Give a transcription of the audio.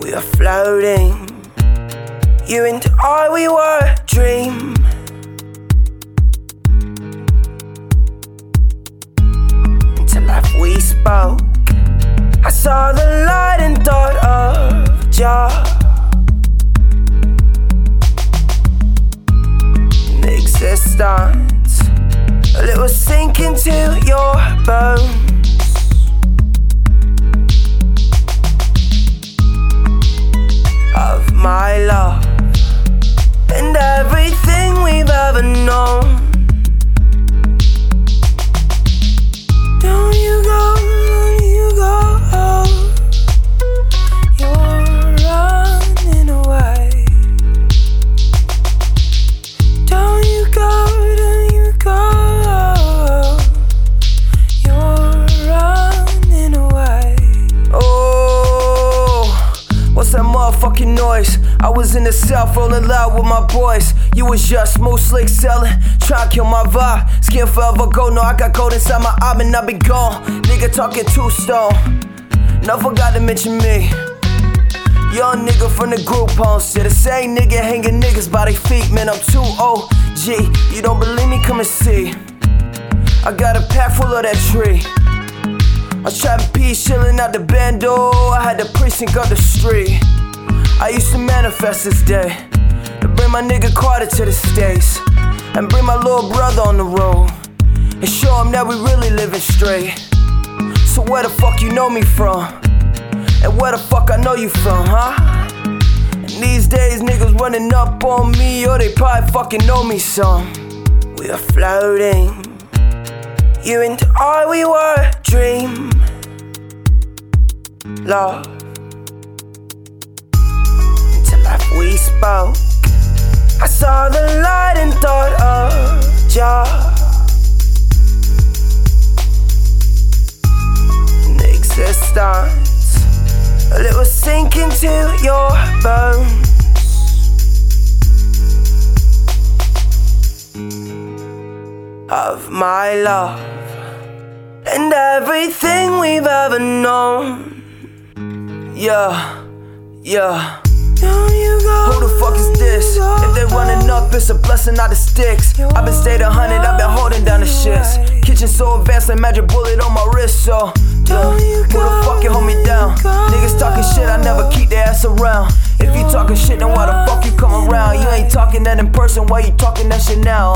We are floating. You and I, we were a dream. Until after we spoke, I saw the light and thought of your. Sinking your bones. I was in the south rolling loud with my boys. You was just smooth slick selling, trying to kill my vibe. Skin forever go, no, I got gold inside my eye, and I be gone. Nigga talking two stone. No, forgot to mention me. Young nigga from the group home, shit. The same nigga hanging niggas by their feet, man. I'm too OG. You don't believe me? Come and see. I got a pack full of that tree. I was trapping peace, chilling out the bando. I had the precinct up the street. I used to manifest this day to bring my nigga Carter to the States and bring my little brother on the road and show him that we really living straight. So, where the fuck you know me from? And where the fuck I know you from, huh? And these days, niggas running up on me, or they probably fucking know me some. We are floating. You and I, we were a dream. Love. We spoke. I saw the light and thought of Jah. In existence, well, it was sinking to your bones. Of my love and everything we've ever known. Yeah, yeah. The fuck is this? If they running up, it's a blessing out of sticks. I've been stayed a hundred, I've been holding down the shits. Kitchen so advanced, like magic bullet on my wrist, so. Yeah. Who the fuck can hold me down? Niggas talking shit, I never keep their ass around. If you talking shit, then why the fuck you come around? You ain't talking that in person, why you talking that shit now,